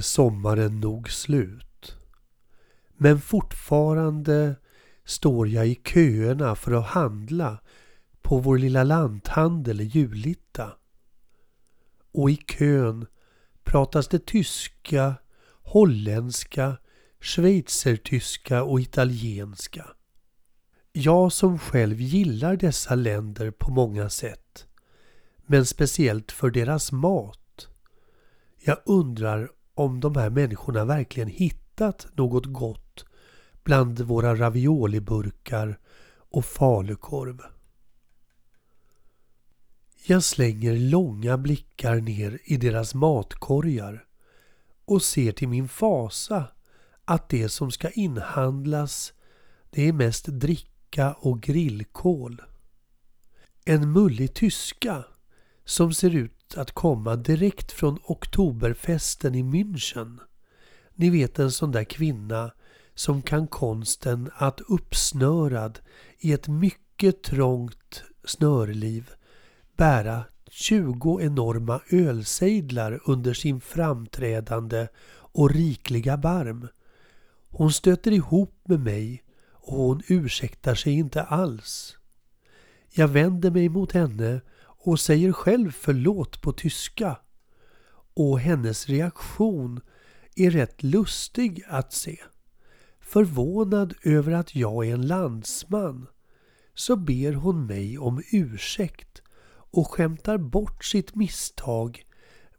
Nu är sommaren nog slut. Men fortfarande står jag i köerna för att handla på vår lilla lanthandel i Julita. Och i kön pratas det tyska, holländska, schweizertyska och italienska. Jag som själv gillar dessa länder på många sätt, men speciellt för deras mat. Jag undrar om de här människorna verkligen hittat något gott bland våra ravioliburkar och falukorv. Jag slänger långa blickar ner i deras matkorgar och ser till min fasa att det som ska inhandlas det är mest dricka och grillkål. En mullig tyska som ser ut att komma direkt från oktoberfesten i München. Ni vet en sån där kvinna som kan konsten att uppsnörad i ett mycket trångt snörliv bära 20 enorma ölsejdlar under sin framträdande och rikliga barm. Hon stöter ihop med mig och hon ursäktar sig inte alls. Jag vänder mig mot henne och säger själv förlåt på tyska. Och hennes reaktion är rätt lustig att se. Förvånad över att jag är en landsman så ber hon mig om ursäkt och skämtar bort sitt misstag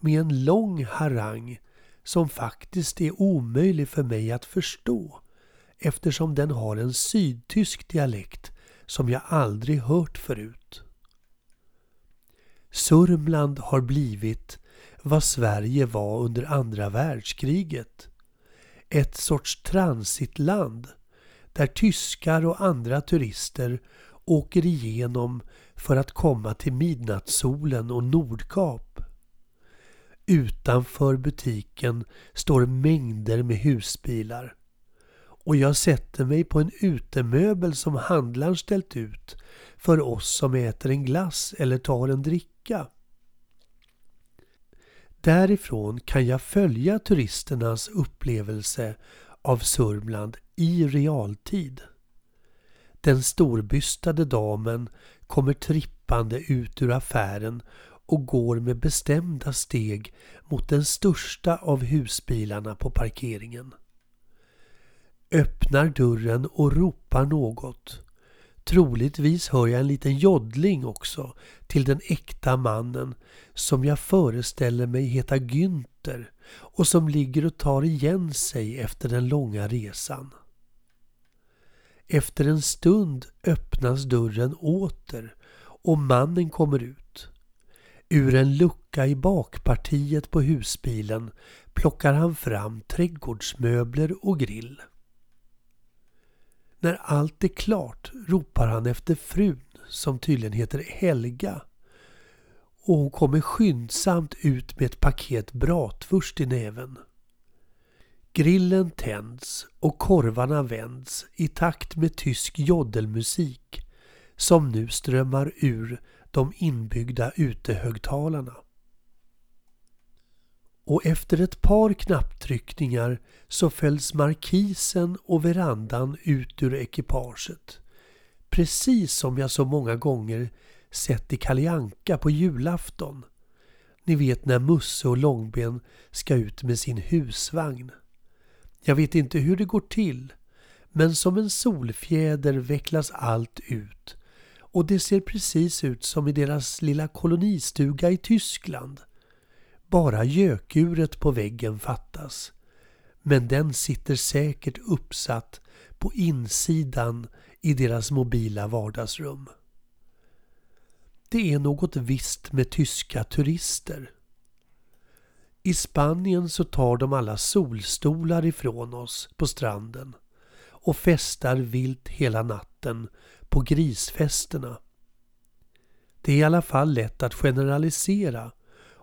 med en lång harang som faktiskt är omöjlig för mig att förstå eftersom den har en sydtysk dialekt som jag aldrig hört förut. Sörmland har blivit vad Sverige var under andra världskriget. Ett sorts transitland där tyskar och andra turister åker igenom för att komma till midnattssolen och Nordkap. Utanför butiken står mängder med husbilar. Och jag sätter mig på en utemöbel som handlaren ställt ut för oss som äter en glass eller tar en dricka. Därifrån kan jag följa turisternas upplevelse av Sörmland i realtid. Den storbystade damen kommer trippande ut ur affären och går med bestämda steg mot den största av husbilarna på parkeringen. Öppnar dörren och ropar något. Troligtvis hör jag en liten joddling också till den äkta mannen som jag föreställer mig heta Günther och som ligger och tar igen sig efter den långa resan. Efter en stund öppnas dörren åter och mannen kommer ut. Ur en lucka i bakpartiet på husbilen plockar han fram trädgårdsmöbler och grill. När allt är klart ropar han efter frun som tydligen heter Helga och hon kommer skyndsamt ut med ett paket bratwurst i näven. Grillen tänds och korvarna vänds i takt med tysk joddelmusik som nu strömmar ur de inbyggda utehögtalarna. Och efter ett par knapptryckningar så fälls markisen och verandan ut ur ekipaget. Precis som jag så många gånger sett i Kalianka på julafton. Ni vet när Musse och Långben ska ut med sin husvagn. Jag vet inte hur det går till, men som en solfjäder vecklas allt ut och det ser precis ut som i deras lilla kolonistuga i Tyskland. Bara gökuret på väggen fattas. Men den sitter säkert uppsatt på insidan i deras mobila vardagsrum. Det är något visst med tyska turister. I Spanien så tar de alla solstolar ifrån oss på stranden och festar vilt hela natten på grisfesterna. Det är i alla fall lätt att generalisera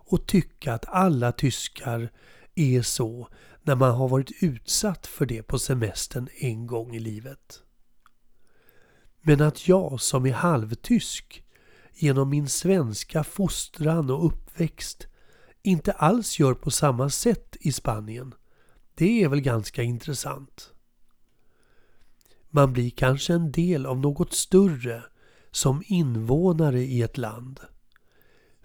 och tycka att alla tyskar är så när man har varit utsatt för det på semestern en gång i livet. Men att jag som är halvtysk genom min svenska fostran och uppväxt inte alls gör på samma sätt i Spanien. Det är väl ganska intressant. Man blir kanske en del av något större som invånare i ett land.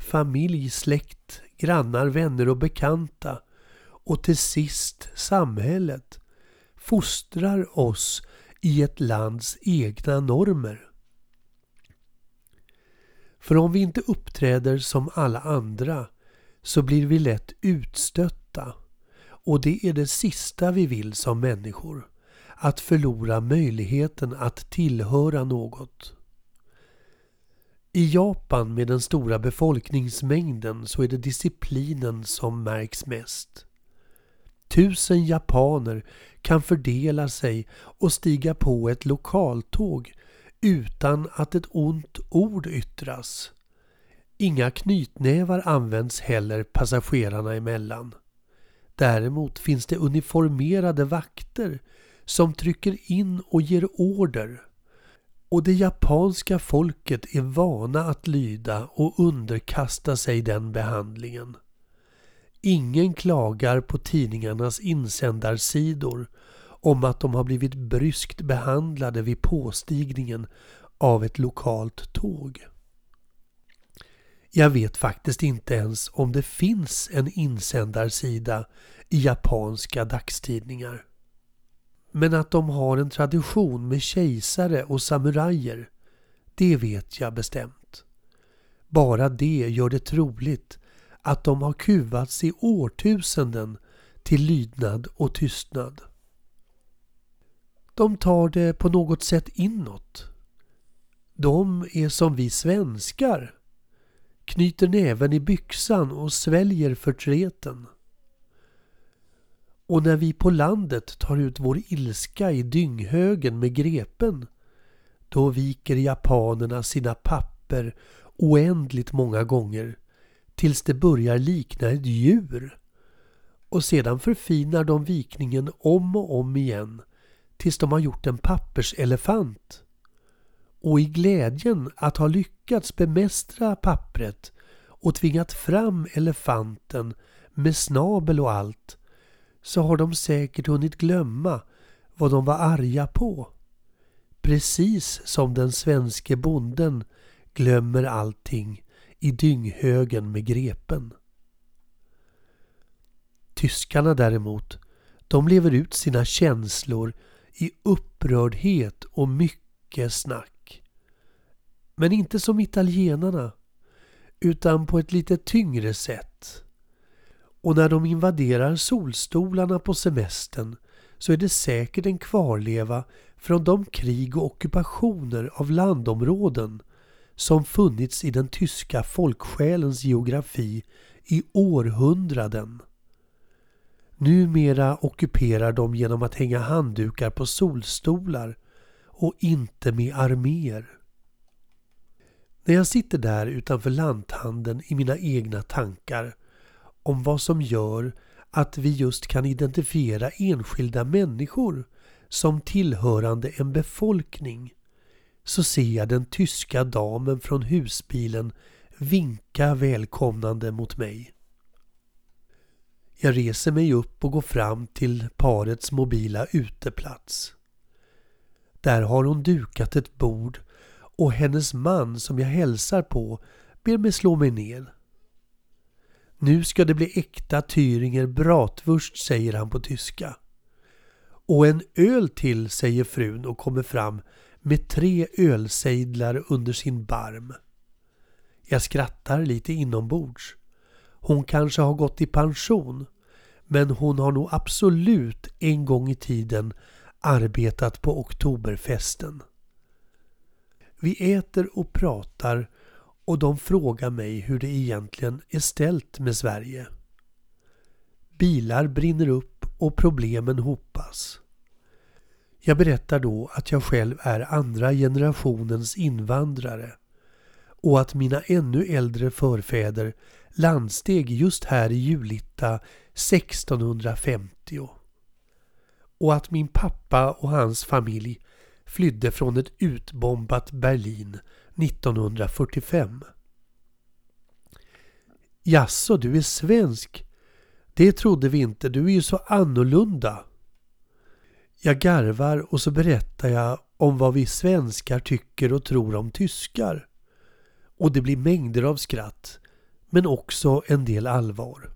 Familj, släkt, grannar, vänner och bekanta och till sist samhället fostrar oss i ett lands egna normer. För om vi inte uppträder som alla andra så blir vi lätt utstötta. Och det är det sista vi vill som människor. Att förlora möjligheten att tillhöra något. I Japan med den stora befolkningsmängden så är det disciplinen som märks mest. Tusen japaner kan fördela sig och stiga på ett lokaltåg utan att ett ont ord yttras. Inga knytnävar används heller passagerarna emellan. Däremot finns det uniformerade vakter som trycker in och ger order. Och det japanska folket är vana att lyda och underkasta sig den behandlingen. Ingen klagar på tidningarnas insändarsidor om att de har blivit bryskt behandlade vid påstigningen av ett lokalt tåg. Jag vet faktiskt inte ens om det finns en insändarsida i japanska dagstidningar. Men att de har en tradition med kejsare och samurajer, det vet jag bestämt. Bara det gör det troligt att de har kuvats i årtusenden till lydnad och tystnad. De tar det på något sätt inåt. De är som vi svenskar. Knyter näven i byxan och sväljer förtreten. Och när vi på landet tar ut vår ilska i dynghögen med grepen, då viker japanerna sina papper oändligt många gånger tills det börjar likna ett djur. Och sedan förfinar de vikningen om och om igen tills de har gjort en papperselefant. Och i glädjen att ha lyckats bemästra pappret och tvingat fram elefanten med snabel och allt så har de säkert hunnit glömma vad de var arga på. Precis som den svenske bonden glömmer allting i dynghögen med grepen. Tyskarna däremot, de lever ut sina känslor i upprördhet och mycket snack. Men inte som italienarna, utan på ett lite tyngre sätt. Och när de invaderar solstolarna på semestern så är det säkert en kvarleva från de krig och ockupationer av landområden som funnits i den tyska folksjälens geografi i århundraden. Numera ockuperar de genom att hänga handdukar på solstolar och inte med arméer. När jag sitter där utanför lanthandeln i mina egna tankar om vad som gör att vi just kan identifiera enskilda människor som tillhörande en befolkning så ser jag den tyska damen från husbilen vinka välkomnande mot mig. Jag reser mig upp och går fram till parets mobila uteplats. Där har hon dukat ett bord och hennes man som jag hälsar på ber mig slå mig ner. Nu ska det bli äkta Thüringer bratwurst, säger han på tyska. Och en öl till, säger frun och kommer fram med tre ölsejdlar under sin barm. Jag skrattar lite inombords. Hon kanske har gått i pension, men hon har nog absolut en gång i tiden arbetat på Oktoberfesten. Vi äter och pratar och de frågar mig hur det egentligen är ställt med Sverige. Bilar brinner upp och problemen hopas. Jag berättar då att jag själv är andra generationens invandrare och att mina ännu äldre förfäder landsteg just här i Julita 1650 och att min pappa och hans familj flydde från ett utbombat Berlin 1945. Jaså, du är svensk? Det trodde vi inte, du är ju så annorlunda. Jag garvar och så berättar jag om vad vi svenskar tycker och tror om tyskar. Och det blir mängder av skratt, men också en del allvar.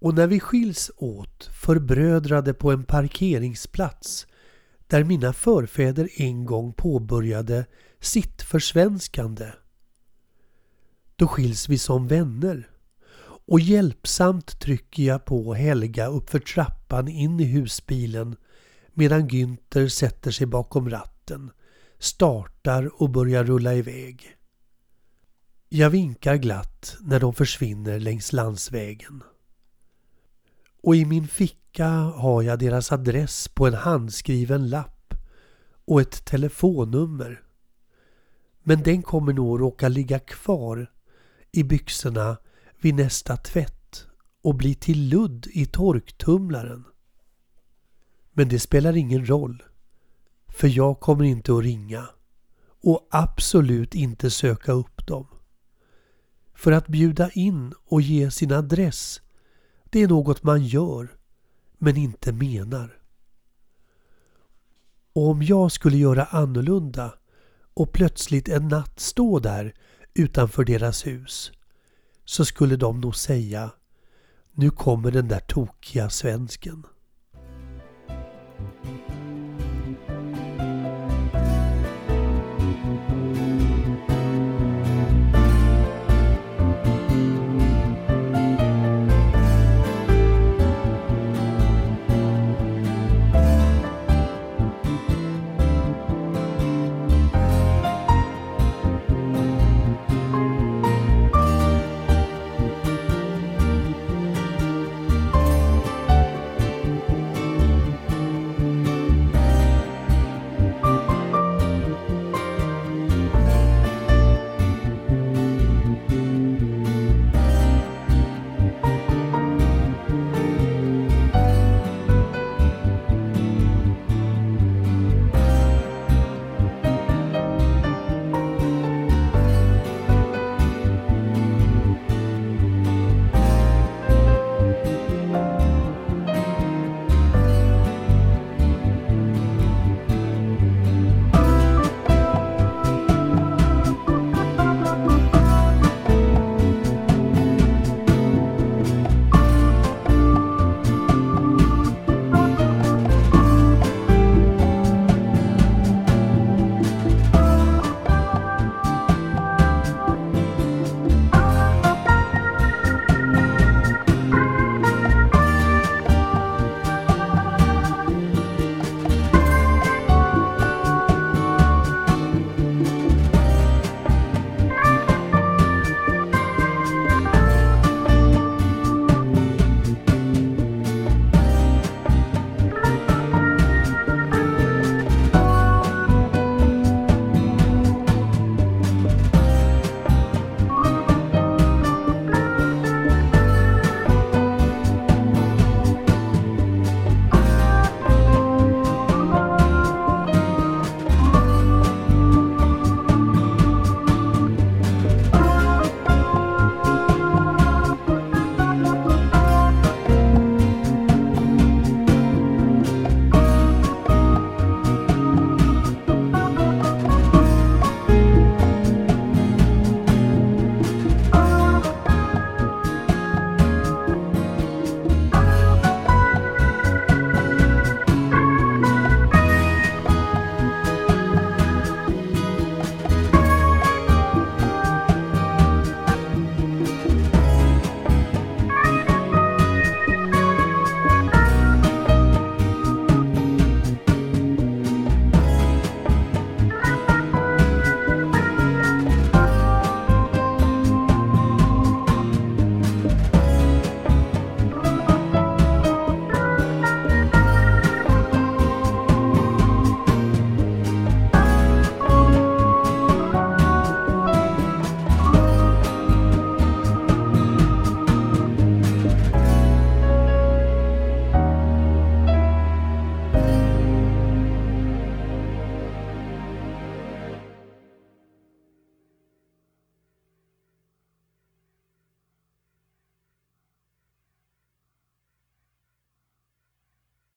Och när vi skiljs åt förbrödrade på en parkeringsplats där mina förfäder en gång påbörjade sitt försvenskande. Då skiljs vi som vänner och hjälpsamt trycker jag på Helga uppför trappan in i husbilen medan Günther sätter sig bakom ratten, startar och börjar rulla iväg. Jag vinkar glatt när de försvinner längs landsvägen. Och i min ficka har jag deras adress på en handskriven lapp och ett telefonnummer. Men den kommer nog råka ligga kvar i byxorna vid nästa tvätt och bli till ludd i torktumlaren. Men det spelar ingen roll. För jag kommer inte att ringa. Och absolut inte söka upp dem. För att bjuda in och ge sin adress, det är något man gör, men inte menar. Och om jag skulle göra annorlunda och plötsligt en natt stå där utanför deras hus så skulle de nog säga Nu kommer den där tokiga svensken.